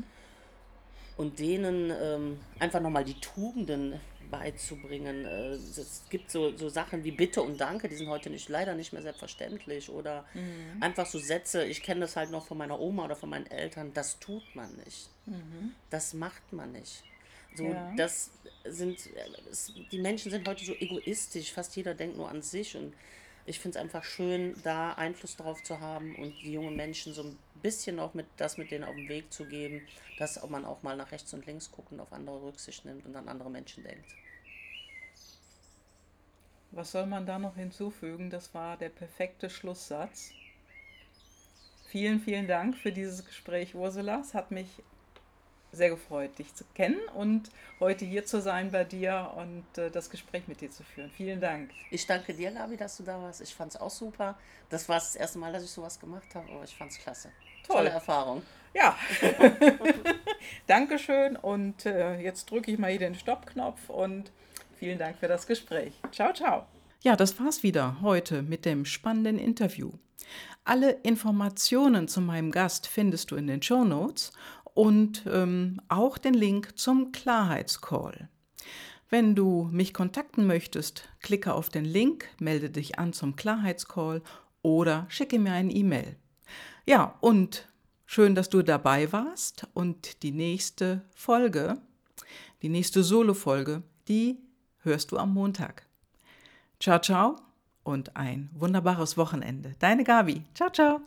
Und denen ähm, einfach nochmal die Tugenden beizubringen. Äh, es gibt so, so Sachen wie Bitte und Danke, die sind heute nicht, leider nicht mehr selbstverständlich. Oder einfach so Sätze, ich kenne das halt noch von meiner Oma oder von meinen Eltern, das tut man nicht. Das macht man nicht. So, Ja. das sind, es, die Menschen sind heute so egoistisch, fast jeder denkt nur an sich und ich finde es einfach schön, da Einfluss drauf zu haben und die jungen Menschen so ein bisschen auch mit das mit denen auf den Weg zu geben, dass man auch mal nach rechts und links guckt und auf andere Rücksicht nimmt und an andere Menschen denkt. Was soll man da noch hinzufügen? Das war der perfekte Schlusssatz. Vielen, vielen Dank für dieses Gespräch, Ursula. Es hat mich sehr gefreut, dich zu kennen und heute hier zu sein bei dir und äh, das Gespräch mit dir zu führen. Vielen Dank. Ich danke dir, Gabi, dass du da warst. Ich fand es auch super. Das war das erste Mal, dass ich sowas gemacht habe, aber ich fand es klasse. Toll. Tolle Erfahrung. Ja, Dankeschön und äh, jetzt drücke ich mal hier den Stoppknopf und vielen Dank für das Gespräch. Ciao, ciao. Ja, das war's wieder heute mit dem spannenden Interview. Alle Informationen zu meinem Gast findest du in den Show Notes und ähm, auch den Link zum Klarheitscall. Wenn du mich kontakten möchtest, klicke auf den Link, melde dich an zum Klarheitscall oder schicke mir eine E-Mail. Ja, und schön, dass du dabei warst und die nächste Folge, die nächste Solo-Folge, die hörst du am Montag. Ciao, ciao und ein wunderbares Wochenende. Deine Gabi. Ciao, ciao.